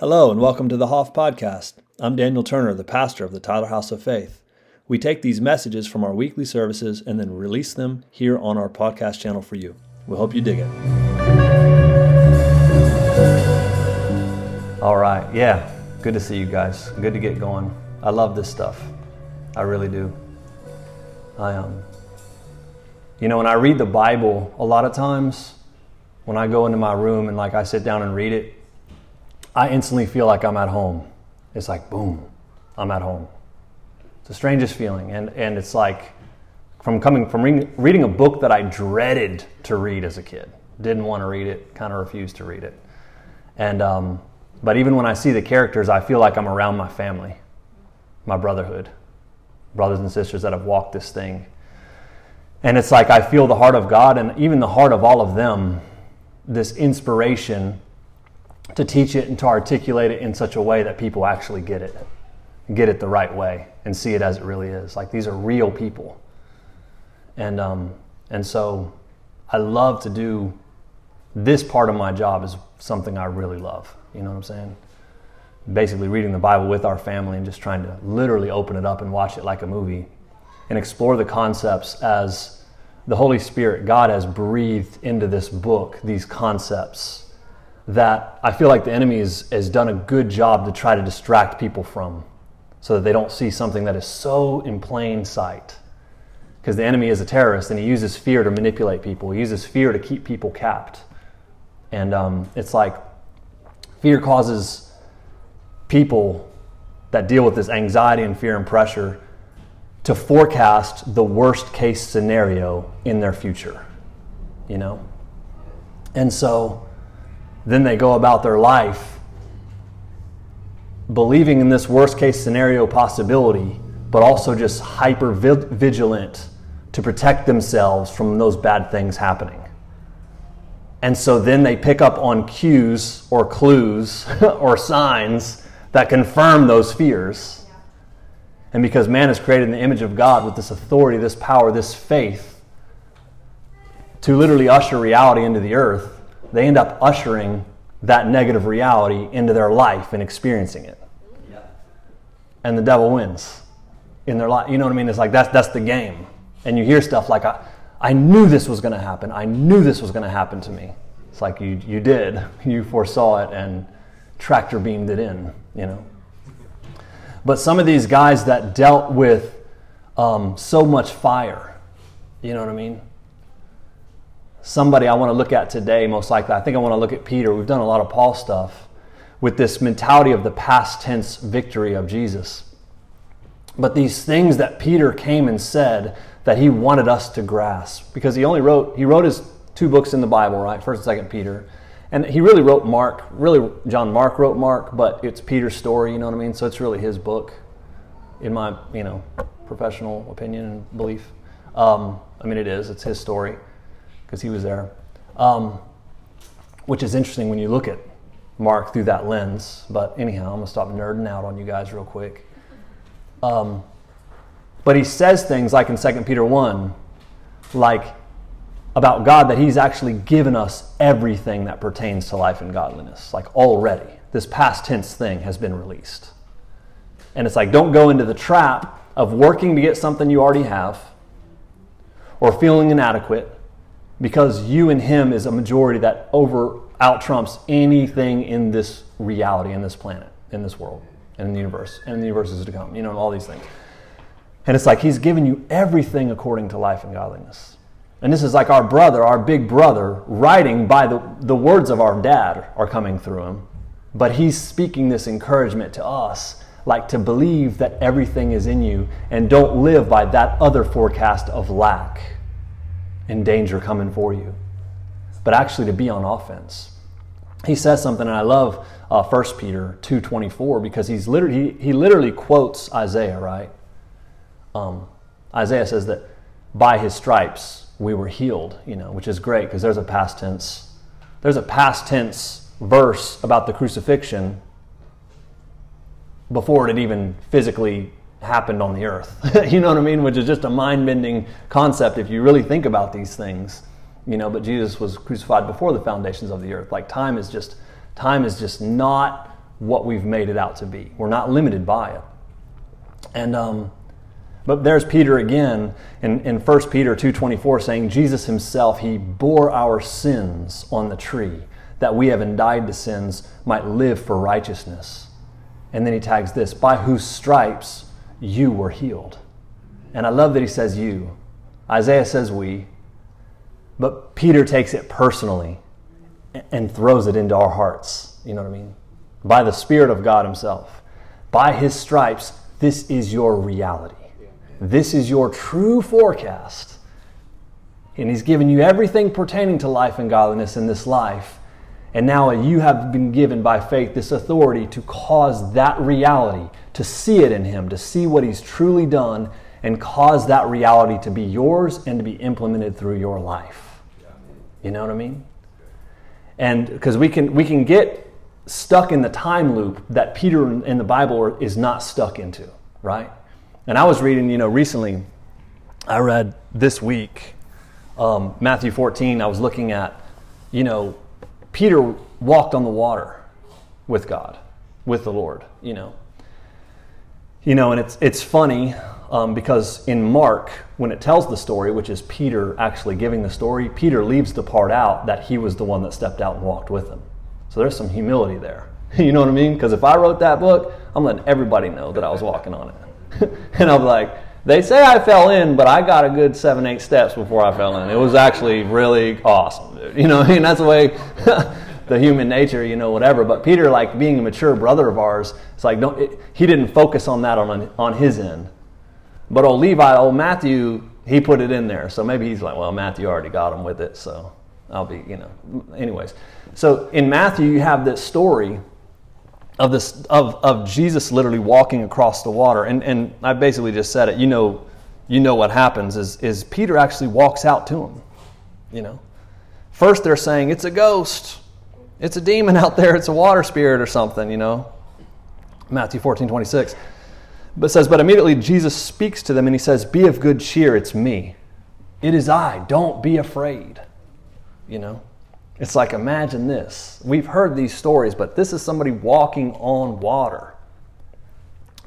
Hello, and welcome to the Hoff Podcast. I'm Daniel Turner, the pastor of the Tyler House of Faith. We take these messages from our weekly services and then release them here on our podcast channel for you. We hope you dig it. All right. Yeah. Good to see you guys. Good to get going. I love this stuff. I really do. I um you know, when I read the Bible, a lot of times when I go into my room and like I sit down and read it, I instantly feel like I'm at home. It's like boom, I'm at home. It's the strangest feeling and and it's like from coming from reading, reading a book that I dreaded to read as a kid. Didn't want to read it, kind of refused to read it. And um but even when I see the characters, I feel like I'm around my family, my brotherhood, brothers and sisters that have walked this thing. And it's like I feel the heart of God and even the heart of all of them, this inspiration to teach it and to articulate it in such a way that people actually get it, get it the right way, and see it as it really is. Like these are real people. And, um, and so I love to do this part of my job is something I really love. You know what I'm saying? Basically, reading the Bible with our family and just trying to literally open it up and watch it like a movie and explore the concepts as the Holy Spirit, God has breathed into this book these concepts that I feel like the enemy has, has done a good job to try to distract people from so that they don't see something that is so in plain sight. Because the enemy is a terrorist and he uses fear to manipulate people, he uses fear to keep people capped. And um, it's like fear causes people that deal with this anxiety and fear and pressure to forecast the worst case scenario in their future, you know? And so then they go about their life believing in this worst case scenario possibility, but also just hyper vigilant to protect themselves from those bad things happening. And so then they pick up on cues or clues or signs that confirm those fears. And because man is created in the image of God with this authority, this power, this faith to literally usher reality into the earth, they end up ushering that negative reality into their life and experiencing it. And the devil wins in their life. You know what I mean? It's like that's, that's the game. And you hear stuff like, I, I knew this was going to happen. I knew this was going to happen to me. It's like you, you did. You foresaw it and tractor beamed it in, you know. But some of these guys that dealt with um, so much fire, you know what I mean? Somebody I want to look at today, most likely, I think I want to look at Peter. We've done a lot of Paul stuff with this mentality of the past tense victory of Jesus. But these things that Peter came and said that he wanted us to grasp because he only wrote he wrote his two books in the Bible, right? First and Second Peter. And he really wrote Mark. Really, John Mark wrote Mark, but it's Peter's story. You know what I mean? So it's really his book, in my you know professional opinion and belief. Um, I mean, it is. It's his story because he was there. Um, which is interesting when you look at Mark through that lens. But anyhow, I'm gonna stop nerding out on you guys real quick. Um, but he says things like in 2 Peter 1, like about God that he's actually given us everything that pertains to life and godliness. Like already, this past tense thing has been released. And it's like, don't go into the trap of working to get something you already have or feeling inadequate because you and him is a majority that over out trumps anything in this reality, in this planet, in this world, and in the universe, and in the universes to come. You know, all these things. And it's like he's given you everything according to life and godliness. And this is like our brother, our big brother, writing by the, the words of our dad are coming through him. But he's speaking this encouragement to us, like to believe that everything is in you and don't live by that other forecast of lack and danger coming for you, but actually to be on offense. He says something, and I love uh, 1 Peter 2.24 because he's literally, he, he literally quotes Isaiah, right? Um, Isaiah says that by his stripes we were healed, you know, which is great because there's a past tense. There's a past tense verse about the crucifixion before it had even physically happened on the earth. you know what I mean? Which is just a mind bending concept if you really think about these things. You know, but Jesus was crucified before the foundations of the earth. Like time is just time is just not what we've made it out to be. We're not limited by it. And um, but there's Peter again in, in 1 Peter 2.24 saying, Jesus himself, he bore our sins on the tree, that we having died to sins might live for righteousness. And then he tags this, by whose stripes you were healed. And I love that he says you. Isaiah says we. But Peter takes it personally and throws it into our hearts. You know what I mean? By the Spirit of God Himself. By His stripes, this is your reality. This is your true forecast. And He's given you everything pertaining to life and godliness in this life. And now you have been given by faith this authority to cause that reality, to see it in Him, to see what He's truly done, and cause that reality to be yours and to be implemented through your life. You know what I mean? And because we can, we can get stuck in the time loop that Peter in the Bible is not stuck into, right? And I was reading, you know, recently, I read this week, um, Matthew 14, I was looking at, you know, Peter walked on the water with God, with the Lord, you know. You know, and it's, it's funny um, because in Mark, when it tells the story, which is Peter actually giving the story, Peter leaves the part out that he was the one that stepped out and walked with him. So there's some humility there. you know what I mean? Because if I wrote that book, I'm letting everybody know that I was walking on it. and I'm like, they say I fell in, but I got a good seven, eight steps before I fell in. It was actually really awesome. You know, mean, that's the way the human nature, you know, whatever. But Peter, like being a mature brother of ours, it's like don't, it, he didn't focus on that on on his end. But old Levi, old Matthew, he put it in there. So maybe he's like, well, Matthew already got him with it, so I'll be, you know. Anyways, so in Matthew, you have this story of this of, of Jesus literally walking across the water. And and I basically just said it. You know, you know what happens is is Peter actually walks out to him. You know. First they're saying it's a ghost. It's a demon out there, it's a water spirit or something, you know. Matthew 14, 26. But says, But immediately Jesus speaks to them and he says, Be of good cheer, it's me. It is I. Don't be afraid. You know? It's like, imagine this. We've heard these stories, but this is somebody walking on water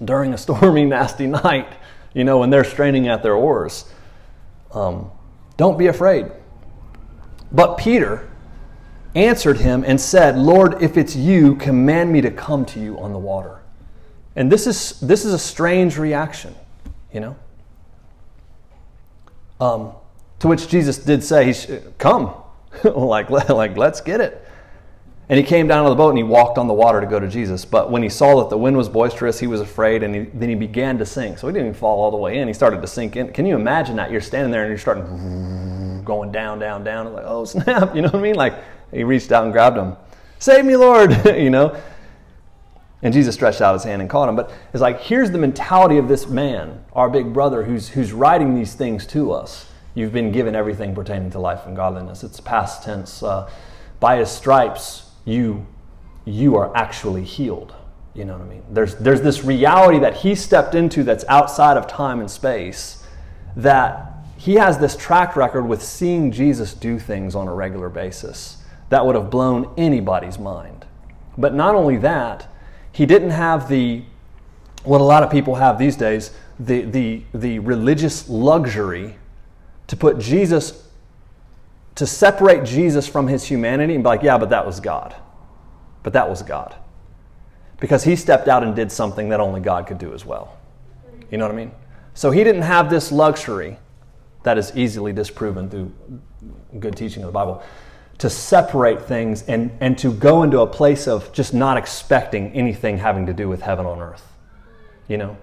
during a stormy, nasty night, you know, when they're straining at their oars. Um, don't be afraid. But Peter answered him and said, Lord, if it's you, command me to come to you on the water. And this is, this is a strange reaction, you know? Um, to which Jesus did say, Come, like, like, let's get it. And he came down to the boat and he walked on the water to go to Jesus. But when he saw that the wind was boisterous, he was afraid and he, then he began to sink. So he didn't even fall all the way in. He started to sink in. Can you imagine that? You're standing there and you're starting going down, down, down. Like, oh, snap. You know what I mean? Like he reached out and grabbed him. Save me, Lord. you know? And Jesus stretched out his hand and caught him. But it's like, here's the mentality of this man, our big brother, who's, who's writing these things to us. You've been given everything pertaining to life and godliness. It's past tense. Uh, by his stripes, you, you are actually healed. You know what I mean? There's, there's this reality that he stepped into that's outside of time and space that he has this track record with seeing Jesus do things on a regular basis that would have blown anybody's mind. But not only that, he didn't have the, what a lot of people have these days, the, the, the religious luxury to put Jesus, to separate Jesus from his humanity and be like, yeah, but that was God. But that was God. Because he stepped out and did something that only God could do as well. You know what I mean? So he didn't have this luxury that is easily disproven through good teaching of the Bible to separate things and, and to go into a place of just not expecting anything having to do with heaven on earth. You know?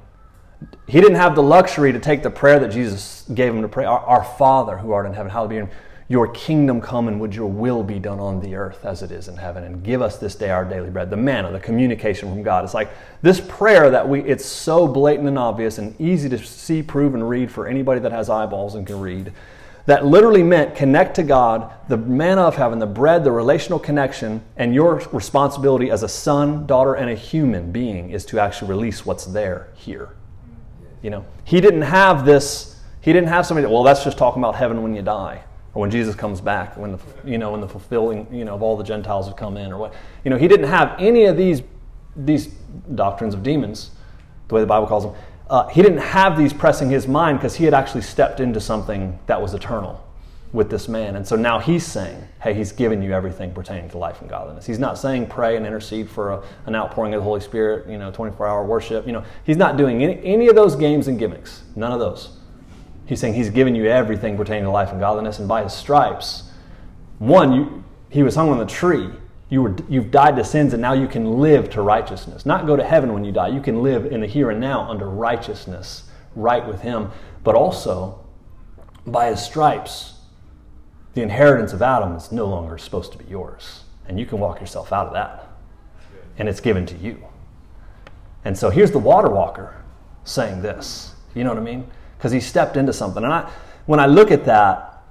He didn't have the luxury to take the prayer that Jesus gave him to pray Our, our Father who art in heaven, hallowed be your your kingdom come and would your will be done on the earth as it is in heaven. And give us this day our daily bread. The manna the communication from god. It's like this prayer that we it's so blatant and obvious and easy to see prove and read for anybody that has eyeballs and can read that literally meant connect to god the manna of heaven the bread the relational connection and your responsibility as a son daughter and a human being is to actually release what's there here you know, he didn't have this. He didn't have somebody. That, well, that's just talking about heaven when you die, or when Jesus comes back, when the you know when the fulfilling you know of all the Gentiles have come in, or what. You know, he didn't have any of these these doctrines of demons, the way the Bible calls them, uh, he didn't have these pressing his mind because he had actually stepped into something that was eternal with this man. And so now he's saying, hey, he's given you everything pertaining to life and godliness. He's not saying pray and intercede for a, an outpouring of the Holy Spirit, you know, 24 hour worship. You know, he's not doing any, any of those games and gimmicks. None of those. He's saying he's given you everything pertaining to life and godliness. And by his stripes, one, you, he was hung on the tree. You were, you've died to sins and now you can live to righteousness. Not go to heaven when you die. You can live in the here and now under righteousness, right with him. But also, by his stripes, the inheritance of Adam is no longer supposed to be yours. And you can walk yourself out of that. And it's given to you. And so here's the water walker saying this. You know what I mean? Because he stepped into something. And I, when I look at that,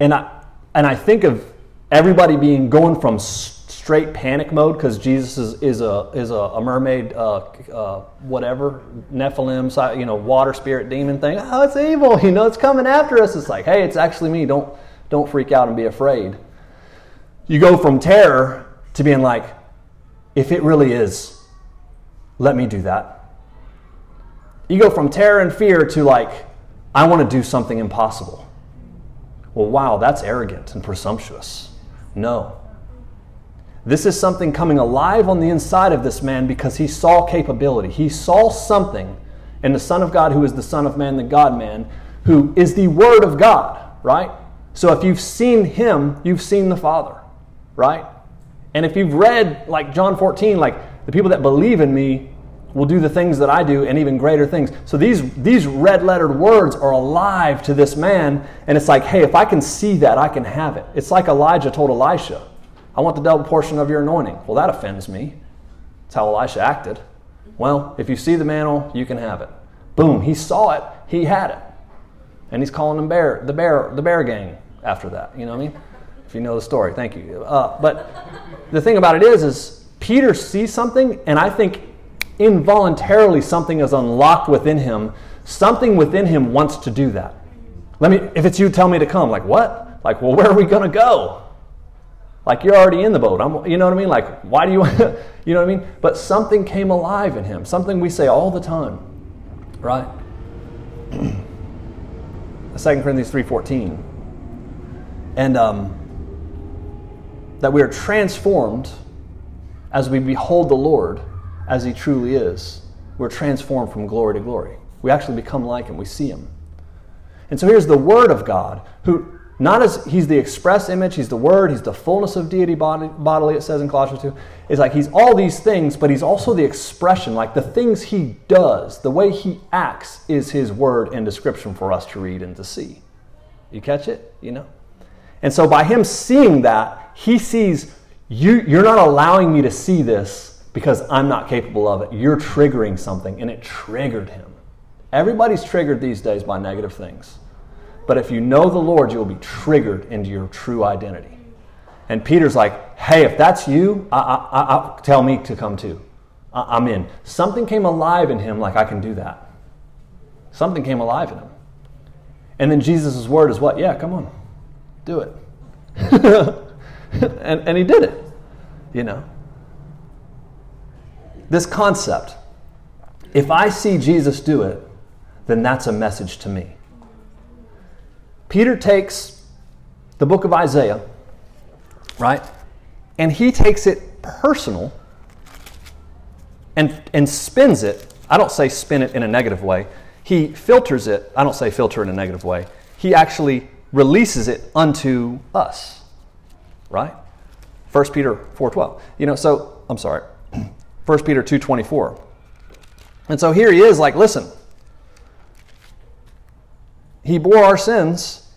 and I, and I think of everybody being going from straight panic mode because Jesus is, is, a, is a, a mermaid, uh, uh, whatever, Nephilim, you know, water spirit demon thing. Oh, it's evil. You know, it's coming after us. It's like, hey, it's actually me. Don't don't freak out and be afraid. You go from terror to being like, if it really is, let me do that. You go from terror and fear to like, I want to do something impossible. Well, wow, that's arrogant and presumptuous. No. This is something coming alive on the inside of this man because he saw capability. He saw something in the Son of God, who is the Son of Man, the God man, who is the Word of God, right? So if you've seen him, you've seen the Father, right? And if you've read like John 14, like the people that believe in me will do the things that I do and even greater things. So these these red lettered words are alive to this man and it's like, "Hey, if I can see that, I can have it." It's like Elijah told Elisha, "I want the double portion of your anointing." Well, that offends me. That's how Elisha acted. Well, if you see the mantle, you can have it. Boom, he saw it, he had it. And he's calling them bear, the bear, the bear gang after that. You know what I mean? If you know the story, thank you. Uh, but the thing about it is, is Peter sees something, and I think involuntarily something is unlocked within him. Something within him wants to do that. Let me, if it's you, tell me to come. Like what? Like, well, where are we to go? Like you're already in the boat. I'm, you know what I mean? Like, why do you, you know what I mean? But something came alive in him. Something we say all the time, right? 2 Corinthians 3.14 and um, that we are transformed as we behold the Lord as He truly is. We're transformed from glory to glory. We actually become like Him, we see Him. And so here's the Word of God, who not as He's the express image, He's the Word, He's the fullness of deity bodily, it says in Colossians 2. It's like He's all these things, but He's also the expression, like the things He does, the way He acts is His Word and description for us to read and to see. You catch it? You know? And so by him seeing that, he sees you, you're not allowing me to see this because I'm not capable of it. You're triggering something, and it triggered him. Everybody's triggered these days by negative things. But if you know the Lord, you'll be triggered into your true identity. And Peter's like, hey, if that's you, I, I, I, tell me to come too. I'm in. Something came alive in him, like I can do that. Something came alive in him. And then Jesus' word is what? Yeah, come on do it. and, and he did it, you know. This concept, if I see Jesus do it, then that's a message to me. Peter takes the book of Isaiah, right? And he takes it personal and, and spins it. I don't say spin it in a negative way. He filters it. I don't say filter in a negative way. He actually releases it unto us. Right? 1 Peter 4:12. You know, so I'm sorry. 1 Peter 2:24. And so here he is like, listen. He bore our sins,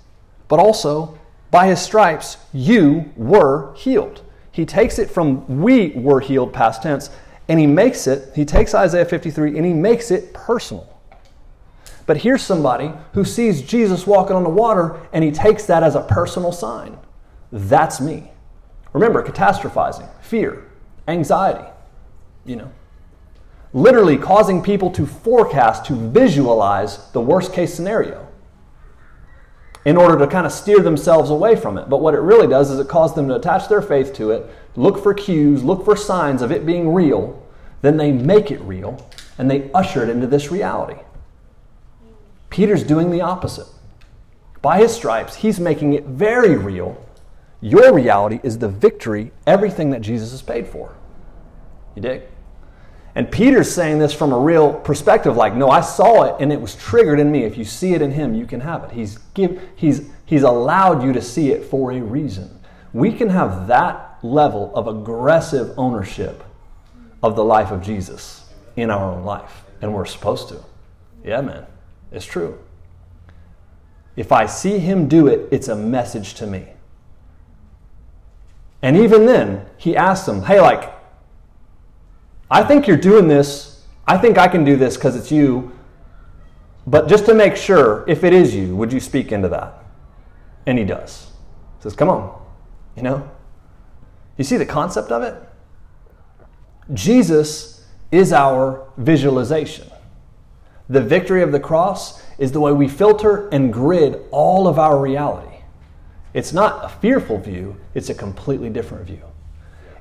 but also by his stripes you were healed. He takes it from we were healed past tense and he makes it, he takes Isaiah 53 and he makes it personal. But here's somebody who sees Jesus walking on the water and he takes that as a personal sign. That's me. Remember, catastrophizing, fear, anxiety, you know. Literally causing people to forecast, to visualize the worst case scenario in order to kind of steer themselves away from it. But what it really does is it causes them to attach their faith to it, look for cues, look for signs of it being real, then they make it real and they usher it into this reality. Peter's doing the opposite. By his stripes, he's making it very real. Your reality is the victory, everything that Jesus has paid for. You dig? And Peter's saying this from a real perspective like, no, I saw it and it was triggered in me. If you see it in him, you can have it. He's, give, he's, he's allowed you to see it for a reason. We can have that level of aggressive ownership of the life of Jesus in our own life. And we're supposed to. Yeah, man. It's true. If I see him do it, it's a message to me. And even then, he asks them, hey, like, I think you're doing this. I think I can do this because it's you. But just to make sure, if it is you, would you speak into that? And he does. He says, come on. You know? You see the concept of it? Jesus is our visualization. The victory of the cross is the way we filter and grid all of our reality. It's not a fearful view, it's a completely different view.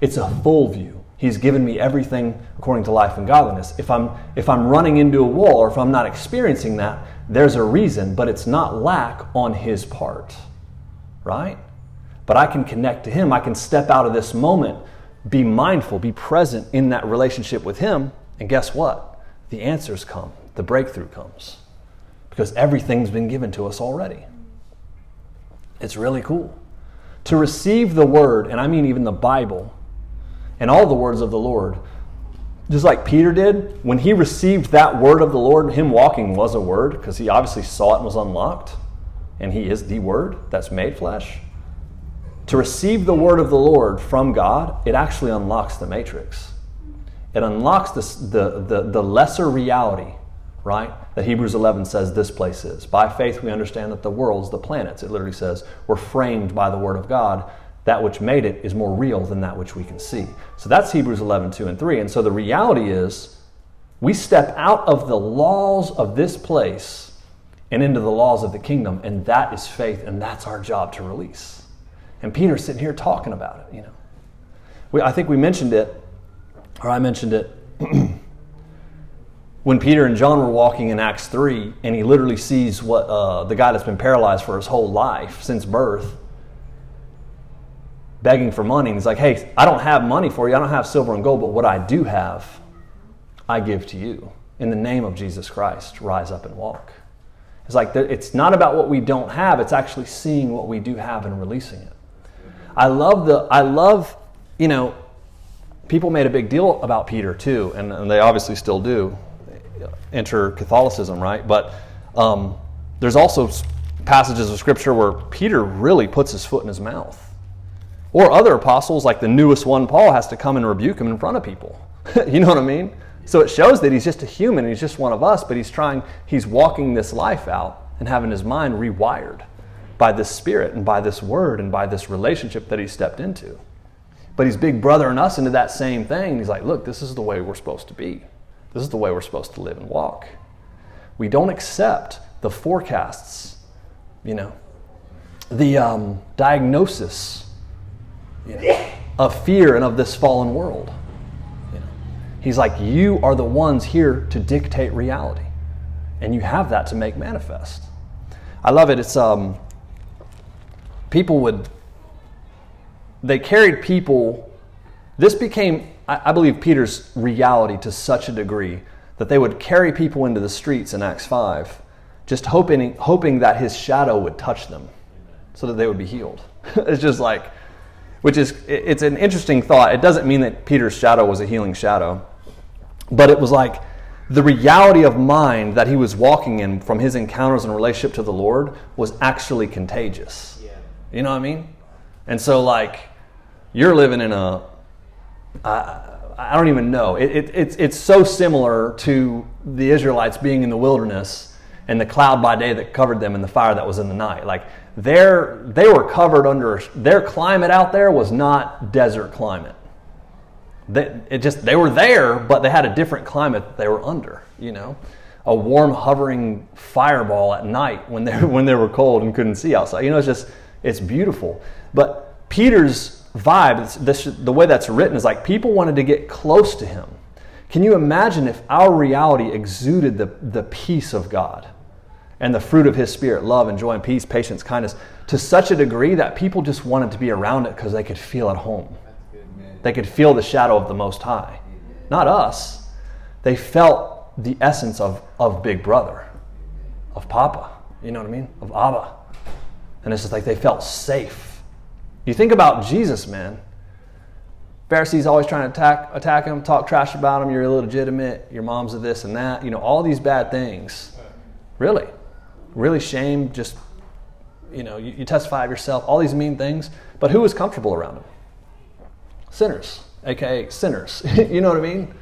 It's a full view. He's given me everything according to life and godliness. If I'm if I'm running into a wall or if I'm not experiencing that, there's a reason, but it's not lack on his part. Right? But I can connect to him. I can step out of this moment, be mindful, be present in that relationship with him, and guess what? The answers come. The breakthrough comes. Because everything's been given to us already. It's really cool. To receive the word, and I mean even the Bible, and all the words of the Lord. Just like Peter did, when he received that word of the Lord, him walking was a word because he obviously saw it and was unlocked. And he is the word that's made flesh. To receive the word of the Lord from God, it actually unlocks the matrix. It unlocks this, the, the, the lesser reality, right? That Hebrews 11 says this place is. By faith, we understand that the worlds, the planets, it literally says, were framed by the word of God that which made it is more real than that which we can see. So that's Hebrews 11, 2 and 3. And so the reality is we step out of the laws of this place and into the laws of the kingdom, and that is faith, and that's our job to release. And Peter's sitting here talking about it, you know. We, I think we mentioned it, or I mentioned it, when Peter and John were walking in Acts 3, and he literally sees what uh, the guy that's been paralyzed for his whole life since birth begging for money. And he's like, hey, I don't have money for you. I don't have silver and gold, but what I do have, I give to you. In the name of Jesus Christ, rise up and walk. It's like it's not about what we don't have, it's actually seeing what we do have and releasing it. I love the, I love, you know, people made a big deal about Peter too, and, and they obviously still do. Enter Catholicism, right? But um, there's also passages of scripture where Peter really puts his foot in his mouth or other apostles, like the newest one, Paul, has to come and rebuke him in front of people. you know what I mean? So it shows that he's just a human, he's just one of us, but he's trying, he's walking this life out and having his mind rewired by this spirit and by this word and by this relationship that he stepped into. But he's big brothering us into that same thing. He's like, look, this is the way we're supposed to be. This is the way we're supposed to live and walk. We don't accept the forecasts, you know, the um, diagnosis you know, of fear and of this fallen world. You know, he's like, you are the ones here to dictate reality, and you have that to make manifest. I love it. It's um, people would they carried people. This became, I, I believe, Peter's reality to such a degree that they would carry people into the streets in Acts five, just hoping hoping that his shadow would touch them, so that they would be healed. it's just like which is it's an interesting thought. It doesn't mean that Peter's shadow was a healing shadow, but it was like the reality of mind that he was walking in from his encounters and relationship to the Lord was actually contagious. Yeah. You know what I mean? And so, like, you're living in a I, I don't even know. It, it, it's, it's so similar to the Israelites being in the wilderness and the cloud by day that covered them and the fire that was in the night. Like, they were covered under their climate out there was not desert climate. They, it just they were there, but they had a different climate they were under. You know, a warm, hovering fireball at night when they when they were cold and couldn't see outside. You know, it's just it's beautiful. But Peter's vibe, this, the way that's written, is like people wanted to get close to him. Can you imagine if our reality exuded the, the peace of God and the fruit of His Spirit, love and joy and peace, patience, kindness, to such a degree that people just wanted to be around it because they could feel at home? They could feel the shadow of the Most High. Not us. They felt the essence of, of Big Brother, of Papa. You know what I mean? Of Abba. And it's just like they felt safe. You think about Jesus, man. Pharisees always trying to attack, attack him, talk trash about him. You're illegitimate. Your mom's a this and that. You know, all these bad things. Really. Really shame. Just, you know, you, you testify of yourself. All these mean things. But who was comfortable around him? Sinners, aka sinners. you know what I mean?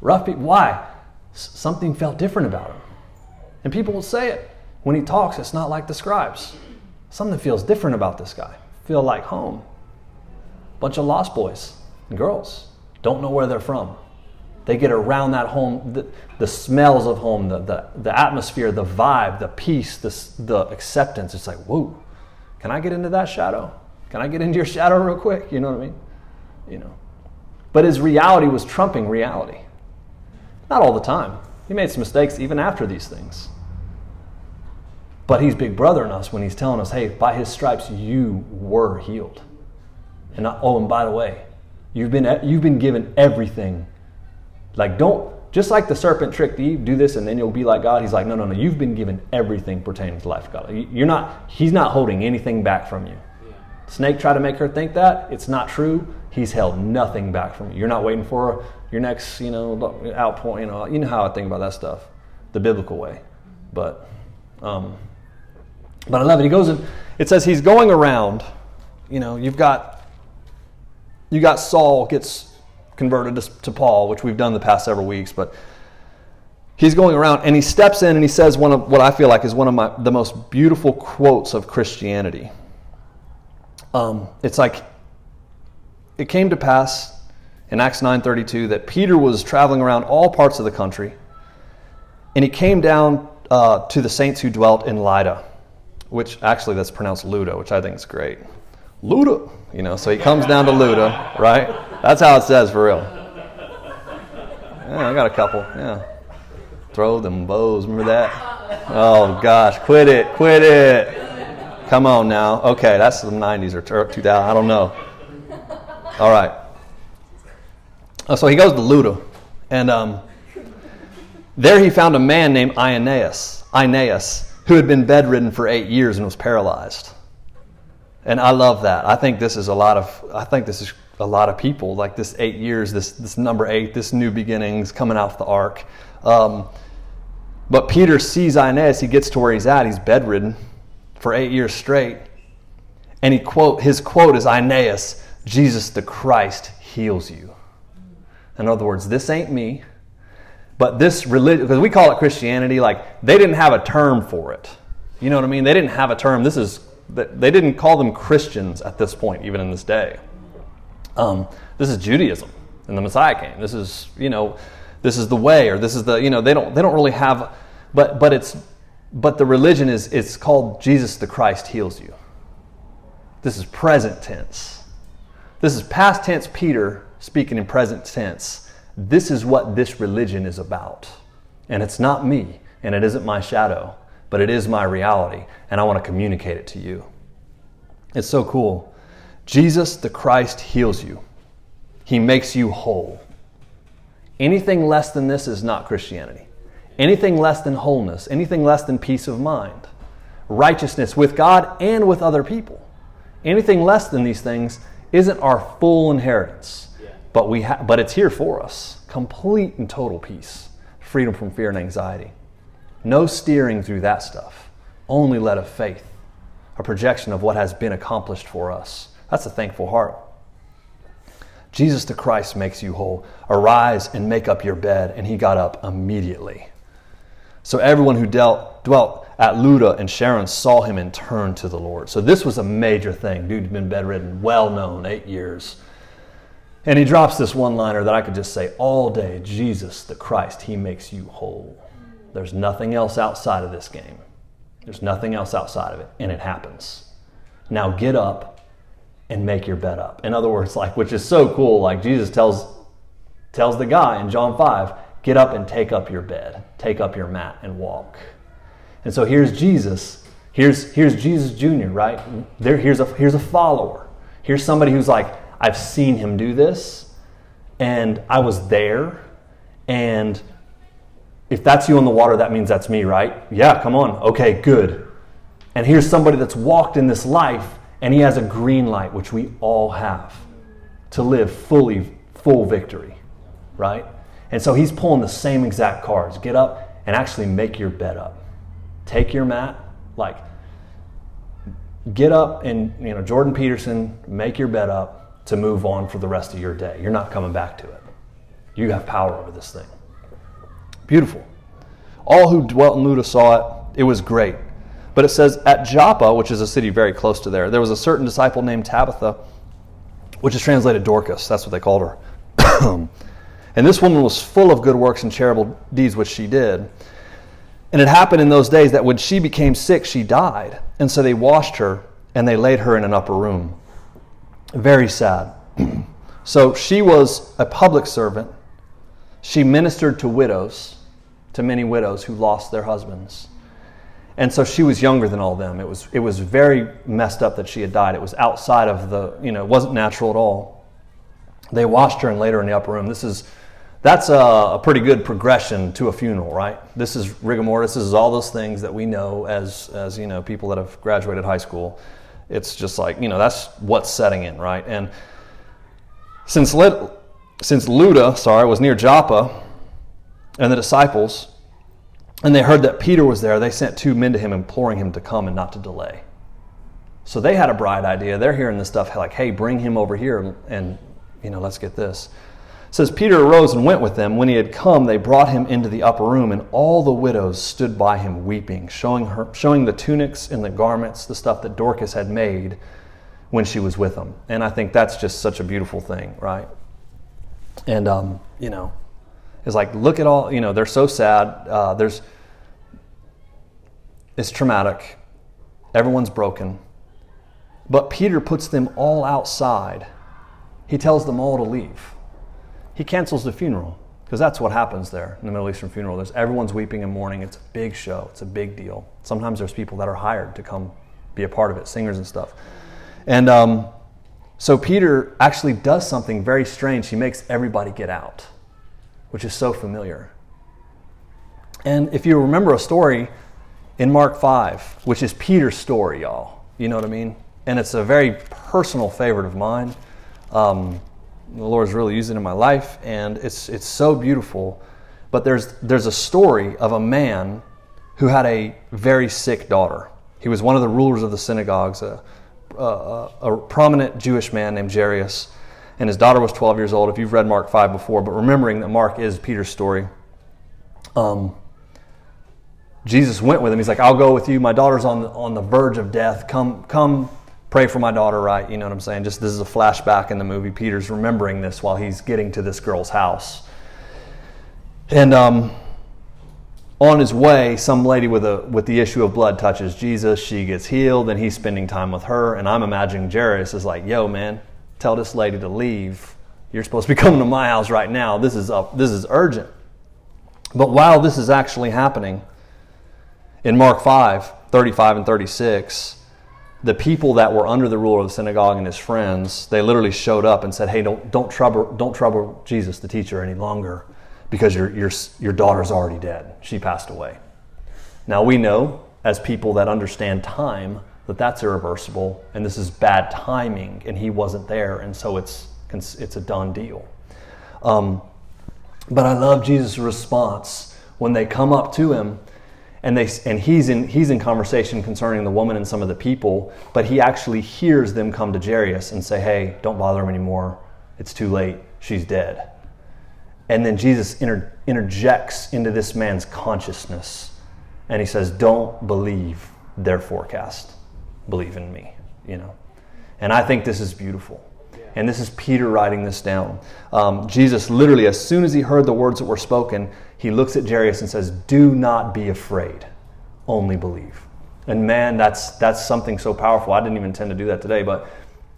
Rough people. Why? S- something felt different about him. And people will say it. When he talks, it's not like the scribes. Something feels different about this guy. Feel like home. Bunch of lost boys and girls don't know where they're from. They get around that home, the, the smells of home, the, the, the atmosphere, the vibe, the peace, the, the acceptance. It's like, whoa, can I get into that shadow? Can I get into your shadow real quick? You know what I mean? You know. But his reality was trumping reality. Not all the time. He made some mistakes even after these things. But he's big brother in us when he's telling us, hey, by his stripes you were healed. And I, oh, and by the way, you've been you've been given everything. Like don't just like the serpent tricked Eve, do this and then you'll be like God. He's like, no, no, no. You've been given everything pertaining to life, God. You're not. He's not holding anything back from you. Snake tried to make her think that it's not true. He's held nothing back from you. You're not waiting for your next, you know, outpoint. You know, you know how I think about that stuff, the biblical way. But um, but I love it. He goes and it says he's going around. You know, you've got you got Saul gets converted to, to Paul, which we've done the past several weeks, but he's going around and he steps in and he says one of what I feel like is one of my the most beautiful quotes of Christianity. Um, it's like it came to pass in Acts 9:32 that Peter was traveling around all parts of the country, and he came down uh, to the saints who dwelt in Lydda which actually that's pronounced Luda, which I think is great. Luda, you know, so he comes down to Luda, right? That's how it says for real. Yeah, I got a couple, yeah. Throw them bows, remember that? Oh gosh, quit it, quit it. Come on now. Okay, that's the 90s or 2000, I don't know. All right. Uh, so he goes to Luda, and um, there he found a man named Aeneas. Aeneas who had been bedridden for eight years and was paralyzed. And I love that. I think this is a lot of I think this is a lot of people like this eight years, this this number eight, this new beginnings coming off the ark. Um, but Peter sees Aeneas. He gets to where he's at. He's bedridden for eight years straight, and he quote his quote is Aeneas, Jesus the Christ heals you. In other words, this ain't me. But this religion, because we call it Christianity, like they didn't have a term for it. You know what I mean? They didn't have a term. This is they didn't call them Christians at this point, even in this day. Um, this is Judaism, and the Messiah came. This is you know, this is the way, or this is the you know they don't they don't really have, but but it's but the religion is it's called Jesus the Christ heals you. This is present tense. This is past tense Peter speaking in present tense this is what this religion is about. And it's not me, and it isn't my shadow, but it is my reality, and I want to communicate it to you. It's so cool. Jesus the Christ heals you, He makes you whole. Anything less than this is not Christianity. Anything less than wholeness, anything less than peace of mind, righteousness with God and with other people. Anything less than these things isn't our full inheritance. But, we ha- but it's here for us complete and total peace, freedom from fear and anxiety. No steering through that stuff, only let of faith, a projection of what has been accomplished for us. That's a thankful heart. Jesus the Christ makes you whole. Arise and make up your bed. And he got up immediately. So everyone who dealt, dwelt at Luda and Sharon saw him and turned to the Lord. So this was a major thing. Dude had been bedridden, well known, eight years. And he drops this one liner that I could just say all day Jesus, the Christ, he makes you whole. There's nothing else outside of this game. There's nothing else outside of it, and it happens. Now get up and make your bed up. In other words, like, which is so cool, like Jesus tells tells the guy in John 5, get up and take up your bed, take up your mat and walk. And so here's Jesus. Here's, here's Jesus Jr., right? There, here's, a, here's a follower. Here's somebody who's like, I've seen him do this, and I was there, and if that's you on the water, that means that's me, right? Yeah, come on. Okay, good. And here's somebody that's walked in this life, and he has a green light, which we all have, to live fully, full victory, right? And so he's pulling the same exact cards. Get up and actually make your bed up. Take your mat, like get up and you know Jordan Peterson, make your bed up to move on for the rest of your day. You're not coming back to it. You have power over this thing. Beautiful. All who dwelt in Lydda saw it. It was great. But it says at Joppa, which is a city very close to there, there was a certain disciple named Tabitha, which is translated Dorcas. That's what they called her. and this woman was full of good works and charitable deeds which she did. And it happened in those days that when she became sick, she died. And so they washed her and they laid her in an upper room. Very sad. so she was a public servant. She ministered to widows, to many widows who lost their husbands. And so she was younger than all of them. It was, it was very messed up that she had died. It was outside of the, you know, it wasn't natural at all. They washed her and laid her in the upper room. This is that's a, a, pretty good progression to a funeral, right? This is rigor mortis. This is all those things that we know as, as you know, people that have graduated high school. It's just like, you know, that's what's setting in, right? And since, Lid, since Luda, sorry, was near Joppa, and the disciples, and they heard that Peter was there, they sent two men to him, imploring him to come and not to delay. So they had a bright idea. They're hearing this stuff like, hey, bring him over here and, you know, let's get this. It says Peter arose and went with them. When he had come, they brought him into the upper room, and all the widows stood by him weeping, showing her showing the tunics and the garments, the stuff that Dorcas had made when she was with them. And I think that's just such a beautiful thing, right? And um, you know, it's like look at all you know. They're so sad. Uh, there's it's traumatic. Everyone's broken. But Peter puts them all outside. He tells them all to leave he cancels the funeral because that's what happens there in the Middle Eastern funeral. There's everyone's weeping and mourning. It's a big show. It's a big deal. Sometimes there's people that are hired to come be a part of it, singers and stuff. And um, so Peter actually does something very strange. He makes everybody get out, which is so familiar. And if you remember a story in Mark 5, which is Peter's story, y'all, you know what I mean? And it's a very personal favorite of mine. Um, the Lord's really using in my life, and it's, it's so beautiful. But there's, there's a story of a man who had a very sick daughter. He was one of the rulers of the synagogues, a, a, a prominent Jewish man named Jairus, and his daughter was 12 years old. If you've read Mark 5 before, but remembering that Mark is Peter's story, um, Jesus went with him. He's like, I'll go with you. My daughter's on the, on the verge of death. Come, come pray for my daughter right? You know what i'm saying? Just this is a flashback in the movie. Peter's remembering this while he's getting to this girl's house. And um, on his way some lady with a with the issue of blood touches jesus. She gets healed and he's spending time with her. And i'm imagining jairus is like yo man tell this lady to leave. You're supposed to be coming to my house right now. This is up this is urgent. But while this is actually happening in mark 5 35 and 36 the people that were under the rule of the synagogue and his friends, they literally showed up and said, "Hey, don't don't trouble don't trouble Jesus, the teacher, any longer, because your your your daughter's already dead. She passed away." Now we know, as people that understand time, that that's irreversible, and this is bad timing, and he wasn't there, and so it's it's a done deal. Um, but I love Jesus' response when they come up to him and they and he's in he's in conversation concerning the woman and some of the people but he actually hears them come to Jairus and say hey don't bother him anymore. It's too late. She's dead. And then Jesus inter, interjects into this man's consciousness and he says don't believe their forecast. Believe in me you know. And I think this is beautiful and this is Peter writing this down. Um, Jesus literally, as soon as he heard the words that were spoken, he looks at Jairus and says, Do not be afraid, only believe. And man, that's, that's something so powerful. I didn't even intend to do that today, but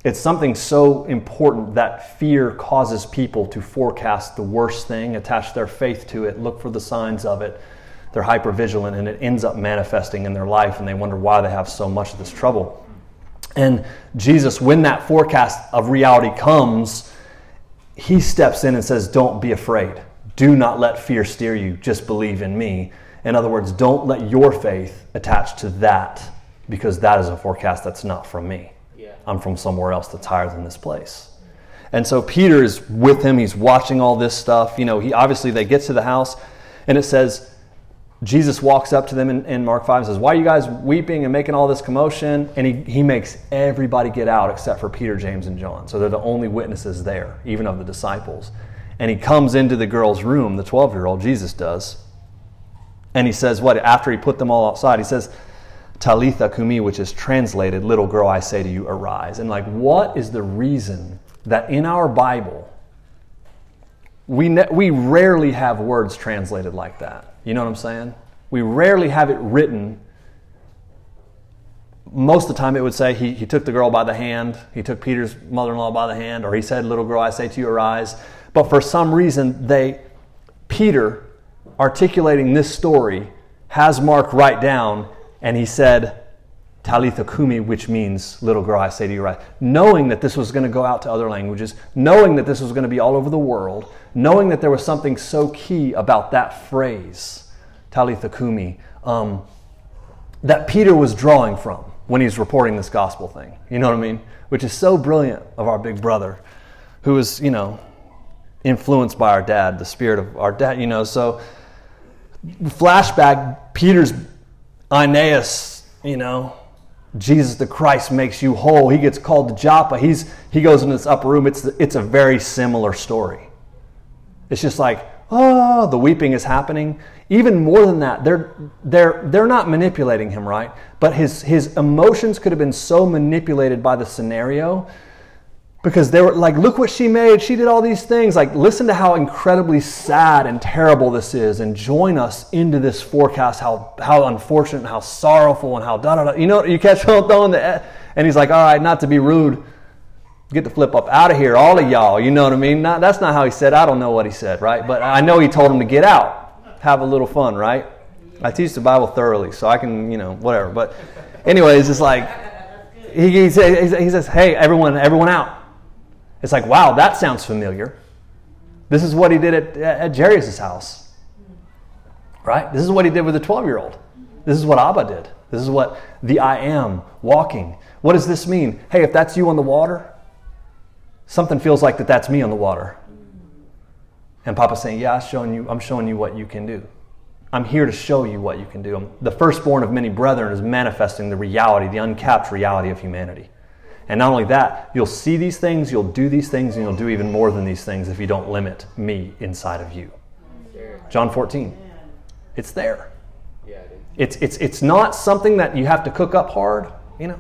It's something so important that fear causes people to forecast the worst thing, attach their faith to it, look for the signs of it. They're hyper vigilant, and it ends up manifesting in their life, and they wonder why they have so much of this trouble. And Jesus, when that forecast of reality comes, he steps in and says, Don't be afraid. Do not let fear steer you. Just believe in me. In other words, don't let your faith attach to that because that is a forecast that's not from me. Yeah. I'm from somewhere else that's higher than this place. And so Peter is with him. He's watching all this stuff. You know, he obviously they get to the house and it says Jesus walks up to them in, in, Mark 5 and says, Why are you guys weeping and making all this commotion? And he, he makes everybody get out except for Peter, James, and John. So they're the only witnesses there, even of the disciples. And he comes into the girl's room, the 12 year old, Jesus does. And he says, What? After he put them all outside, he says, Talitha Kumi, which is translated, little girl, I say to you, arise. And like, what is the reason that in our Bible, we, ne- we rarely have words translated like that? You know what I'm saying? We rarely have it written. Most of the time, it would say he, he took the girl by the hand, he took Peter's mother in law by the hand, or he said, Little girl, I say to you, arise. But for some reason, they, Peter, articulating this story, has Mark write down, and he said, Talitha Kumi, which means little girl, I say to you, right? Knowing that this was going to go out to other languages, knowing that this was going to be all over the world, knowing that there was something so key about that phrase, Talitha Kumi, um, that Peter was drawing from when he's reporting this gospel thing. You know what I mean? Which is so brilliant of our big brother, who is, you know, influenced by our dad, the spirit of our dad, you know. So, flashback, Peter's Aeneas, you know, Jesus the Christ makes you whole. He gets called to Joppa. He's, he goes into this upper room. It's, it's a very similar story. It's just like, oh, the weeping is happening. Even more than that, they're, they're, they're not manipulating him, right? But his, his emotions could have been so manipulated by the scenario because they were like, look what she made. She did all these things. Like, listen to how incredibly sad and terrible this is, and join us into this forecast. How how unfortunate, and how sorrowful, and how da da da. You know, you catch I'm throwing the. And he's like, all right, not to be rude, get the flip up out of here, all of y'all. You know what I mean? Not, that's not how he said. I don't know what he said, right? But I know he told him to get out, have a little fun, right? I teach the Bible thoroughly, so I can, you know, whatever. But, anyways, it's like he, he, says, he says, hey, everyone, everyone out it's like, wow, that sounds familiar. This is what he did at, at Jairus' house. Right? This is what he did with the 12 year old. This is what Abba did. This is what the I am walking. What does this mean? Hey, if that's you on the water, something feels like that that's me on the water. And Papa's saying, Yeah, I'm showing you, I'm showing you what you can do. I'm here to show you what you can do. The firstborn of many brethren is manifesting the reality, the uncapped reality of humanity. And not only that, you'll see these things, you'll do these things, and you'll do even more than these things if you don't limit me inside of you. John 14. It's there. It's, it's, it's not something that you have to cook up hard, you know.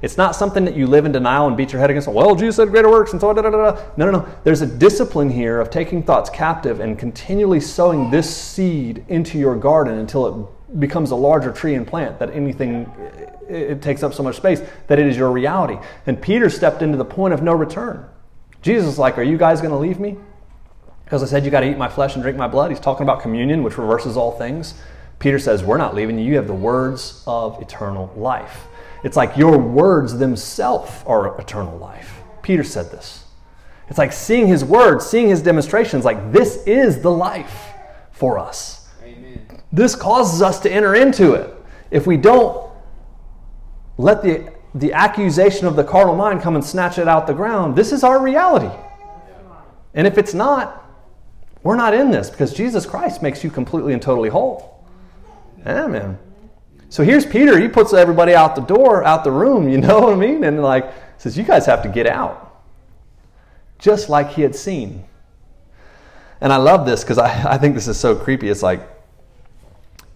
It's not something that you live in denial and beat your head against. Well, Jesus said greater works, and so da, da, da, da. No, no, no. There's a discipline here of taking thoughts captive and continually sowing this seed into your garden until it becomes a larger tree and plant that anything it takes up so much space that it is your reality. And Peter stepped into the point of no return. Jesus is like, Are you guys going to leave me? Because I said, You got to eat my flesh and drink my blood. He's talking about communion, which reverses all things. Peter says, We're not leaving you. You have the words of eternal life. It's like your words themselves are eternal life. Peter said this. It's like seeing his words, seeing his demonstrations, like this is the life for us. This causes us to enter into it. If we don't let the, the accusation of the carnal mind come and snatch it out the ground. This is our reality. And if it's not, we're not in this because Jesus Christ makes you completely and totally whole. Amen. So here's Peter. He puts everybody out the door, out the room, you know what I mean? And like says, You guys have to get out. Just like he had seen. And I love this because I, I think this is so creepy. It's like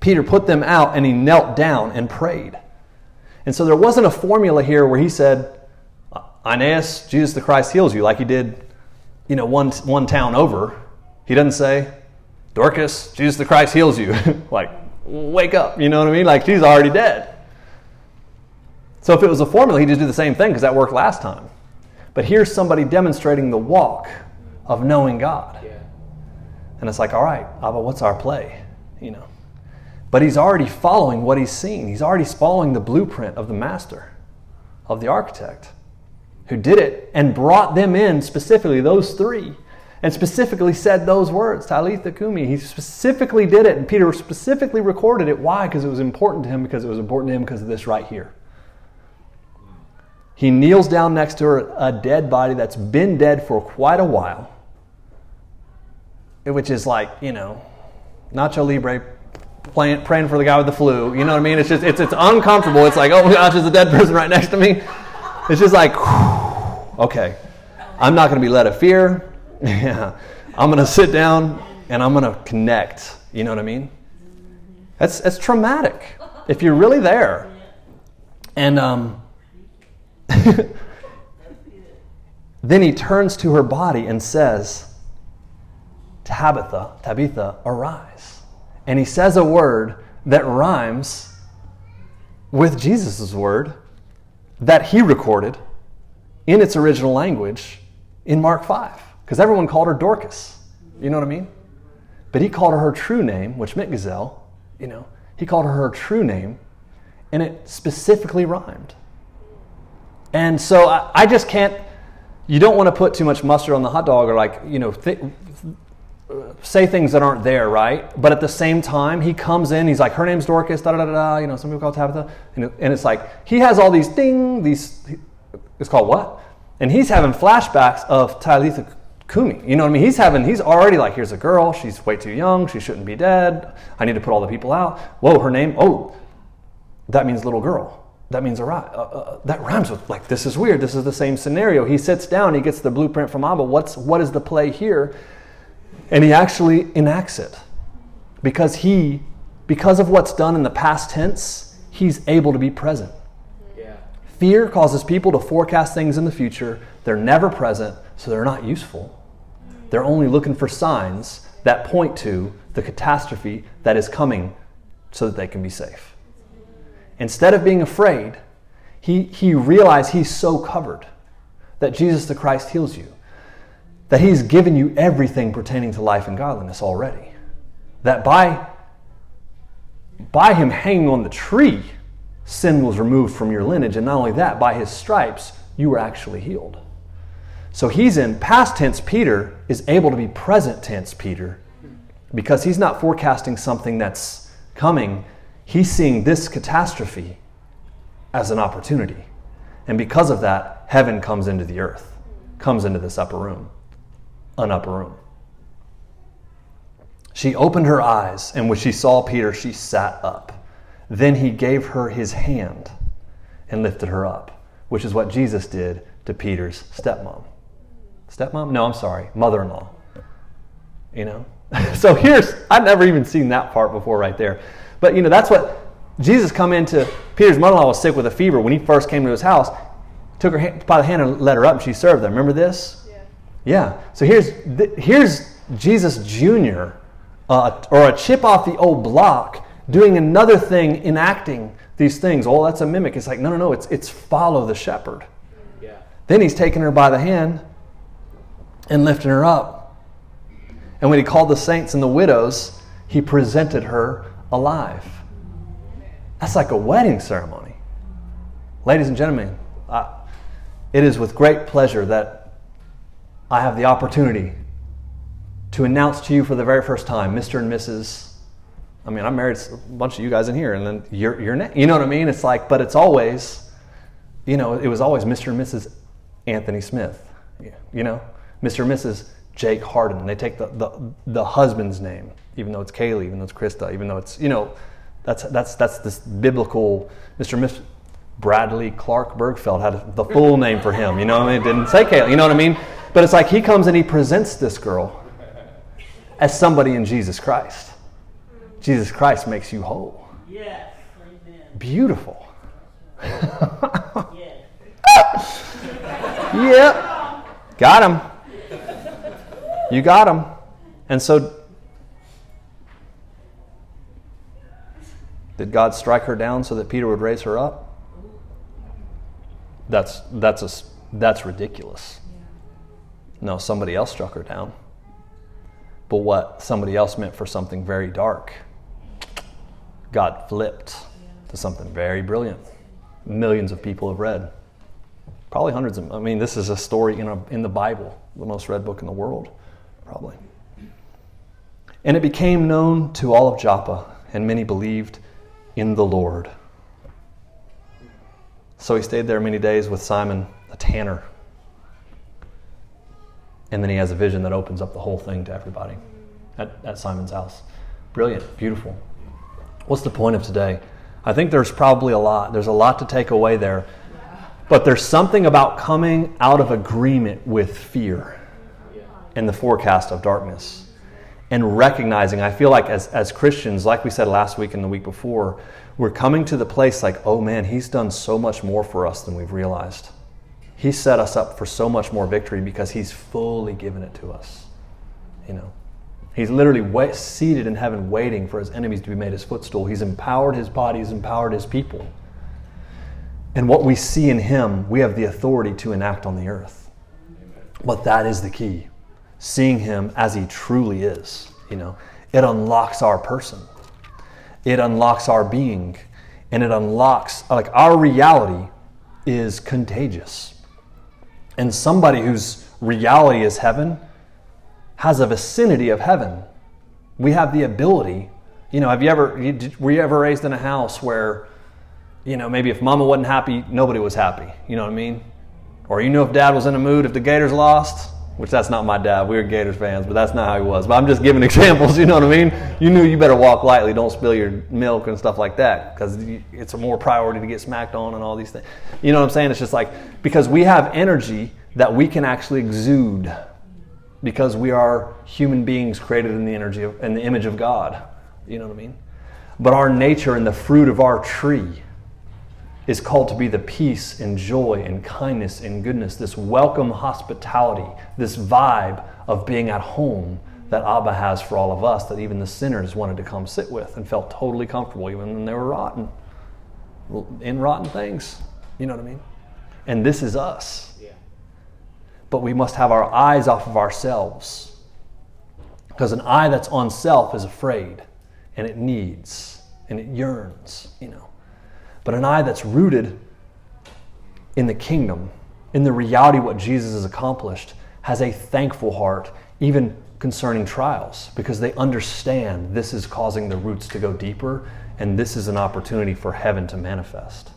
Peter put them out and he knelt down and prayed. And so there wasn't a formula here where he said, Aeneas, Jesus the Christ heals you, like he did, you know, one, one town over. He doesn't say, Dorcas, Jesus the Christ heals you. like, wake up, you know what I mean? Like, she's already dead. So if it was a formula, he'd just do the same thing because that worked last time. But here's somebody demonstrating the walk of knowing God. Yeah. And it's like, all right, Abba, what's our play? You know. But he's already following what he's seen. He's already following the blueprint of the master, of the architect, who did it and brought them in, specifically those three, and specifically said those words, Talitha Kumi. He specifically did it, and Peter specifically recorded it. Why? Because it was important to him, because it was important to him because of this right here. He kneels down next to her, a dead body that's been dead for quite a while, which is like, you know, Nacho Libre playing, praying for the guy with the flu. You know what I mean? It's just, it's, it's uncomfortable. It's like, oh gosh, there's a dead person right next to me. It's just like, okay, I'm not going to be led of fear. Yeah, I'm going to sit down and I'm going to connect. You know what I mean? That's, that's traumatic if you're really there. And, um, then he turns to her body and says, Tabitha, Tabitha, arise. And he says a word that rhymes with Jesus' word that he recorded in its original language in Mark 5. Because everyone called her Dorcas. You know what I mean? But he called her her true name, which meant gazelle. You know, he called her her true name, and it specifically rhymed. And so I, I just can't, you don't want to put too much mustard on the hot dog or like, you know, th- say things that aren't there, right? But at the same time, he comes in, he's like, her name's Dorcas, da da da da, you know, some people call Tabitha. And, and it's like, he has all these ding, these, it's called what? And he's having flashbacks of Talitha Kumi. You know what I mean? He's having, he's already like, here's a girl, she's way too young, she shouldn't be dead. I need to put all the people out. Whoa, her name, oh, that means little girl that means a rhyme. Uh, uh, that rhymes with like this is weird. This is the same scenario. He sits down, he gets the blueprint from Abba. What's what is the play here? And he actually enacts it because he, because of what's done in the past tense, he's able to be present. Yeah. Fear causes people to forecast things in the future. They're never present, so they're not useful. They're only looking for signs that point to the catastrophe that is coming so that they can be safe. Instead of being afraid, he, he realized he's so covered that Jesus the Christ heals you, that he's given you everything pertaining to life and godliness already. That by, by him hanging on the tree, sin was removed from your lineage. And not only that, by his stripes, you were actually healed. So he's in past tense Peter is able to be present tense Peter because he's not forecasting something that's coming He's seeing this catastrophe as an opportunity. And because of that, heaven comes into the earth, comes into this upper room, an upper room. She opened her eyes, and when she saw Peter, she sat up. Then he gave her his hand and lifted her up, which is what Jesus did to Peter's stepmom. Stepmom? No, I'm sorry, mother in law. You know? so here's, I've never even seen that part before right there. But you know, that's what Jesus come into Peter's mother-in-law was sick with a fever when he first came to his house. Took her by the hand and led her up, and she served them. Remember this? Yeah. So here's here's Jesus Jr. Uh, or a chip off the old block doing another thing, enacting these things. Oh, that's a mimic. It's like no, no, no. It's it's follow the shepherd. Yeah. Then he's taking her by the hand and lifting her up. And when he called the saints and the widows, he presented her alive. That's like a wedding ceremony. Ladies and gentlemen, I, it is with great pleasure that I have the opportunity to announce to you for the very first time, Mr. and Mrs. I mean, I married a bunch of you guys in here, and then you're, you're you know what I mean? It's like, but it's always, you know, it was always Mr. and Mrs. Anthony Smith, you know, Mr. and Mrs. Jake Harden. They take the, the, the husband's name, even though it's Kaylee, even though it's Krista, even though it's, you know, that's, that's, that's this biblical, Mr. Miss Bradley Clark Bergfeld had the full name for him, you know what I mean? It didn't say Kaylee, you know what I mean? But it's like he comes and he presents this girl as somebody in Jesus Christ. Jesus Christ makes you whole. Yes. Beautiful. yep. Got him. You got him. And so, did God strike her down so that Peter would raise her up? That's, that's a That's ridiculous. No, somebody else struck her down. But what somebody else meant for something very dark, God flipped to something very brilliant. Millions of people have read. Probably hundreds of, I mean, this is a story in, a, in the Bible, the most read book in the world, probably. And it became known to all of Joppa, and many believed in the Lord. So he stayed there many days with Simon, a tanner. And then he has a vision that opens up the whole thing to everybody at, at Simon's house. Brilliant, beautiful. What's the point of today? I think there's probably a lot. There's a lot to take away there. But there's something about coming out of agreement with fear and the forecast of darkness and recognizing, I feel like as, as Christians, like we said last week and the week before, we're coming to the place like, oh man, he's done so much more for us than we've realized. He set us up for so much more victory because he's fully given it to us. You know, he's literally wait, seated in heaven waiting for his enemies to be made his footstool. He's empowered his body, he's empowered his people. And what we see in him, we have the authority to enact on the earth. But that is the key. Seeing him as he truly is, you know, it unlocks our person. It unlocks our being and it unlocks like our reality is contagious. And somebody whose reality is heaven has a vicinity of heaven. We have the ability, you know, have you ever were you ever raised in a house where you know, maybe if mama wasn't happy, nobody was happy. You know what I mean? Or you know if dad was in a mood if the Gators lost, which that's not my dad. We were Gators fans, but that's not how he was. But I'm just giving examples, you know what I mean? You knew you better walk lightly, don't spill your milk and stuff like that, because it's a more priority to get smacked on and all these things. You know what I'm saying? It's just like, because we have energy that we can actually exude because we are human beings created in the energy in the image of God. You know what I mean? But our nature and the fruit of our tree is called to be the peace and joy and kindness and goodness, this welcome hospitality, this vibe of being at home that Abba has for all of us, that even the sinners wanted to come sit with and felt totally comfortable, even when they were rotten, in rotten things. You know what I mean? And this is us. Yeah. But we must have our eyes off of ourselves. Because an eye that's on self is afraid and it needs and it yearns, you know but an eye that's rooted in the kingdom, in the reality what Jesus has accomplished, has a thankful heart, even concerning trials, because they understand this is causing the roots to go deeper and this is an opportunity for heaven to manifest.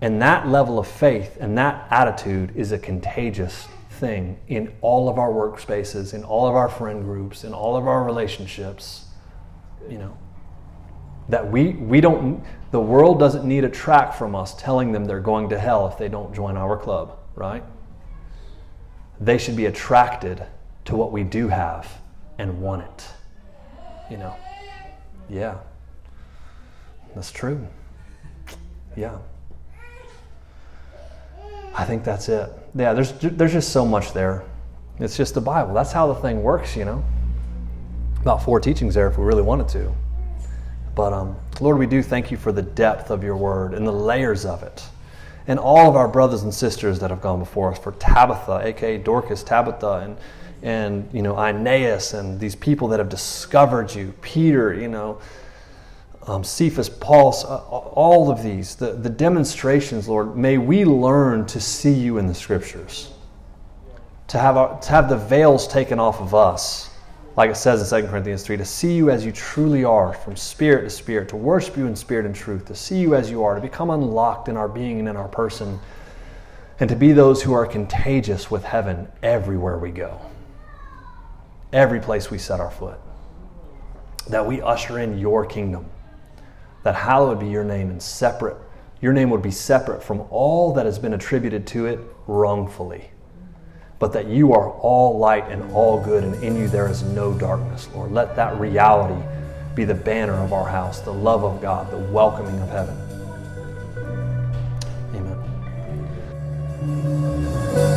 And that level of faith and that attitude is a contagious thing in all of our workspaces, in all of our friend groups, in all of our relationships. You know, that we, we don't, the world doesn't need a track from us telling them they're going to hell if they don't join our club, right? They should be attracted to what we do have and want it. You know? Yeah. That's true. Yeah. I think that's it. Yeah, there's, there's just so much there. It's just the Bible. That's how the thing works, you know? About four teachings there if we really wanted to. But um, Lord, we do thank you for the depth of your word and the layers of it. And all of our brothers and sisters that have gone before us, for Tabitha, aka Dorcas Tabitha, and and you know Aeneas, and these people that have discovered you, Peter, you know, um, Cephas, Paul, uh, all of these, the, the demonstrations, Lord, may we learn to see you in the Scriptures, to have our, to have the veils taken off of us like it says in 2 Corinthians 3, to see you as you truly are, from spirit to spirit, to worship you in spirit and truth, to see you as you are, to become unlocked in our being and in our person, and to be those who are contagious with heaven everywhere we go, every place we set our foot. That we usher in your kingdom, that hallowed be your name and separate, your name would be separate from all that has been attributed to it wrongfully but that you are all light and all good, and in you there is no darkness, Lord. Let that reality be the banner of our house, the love of God, the welcoming of heaven. Amen.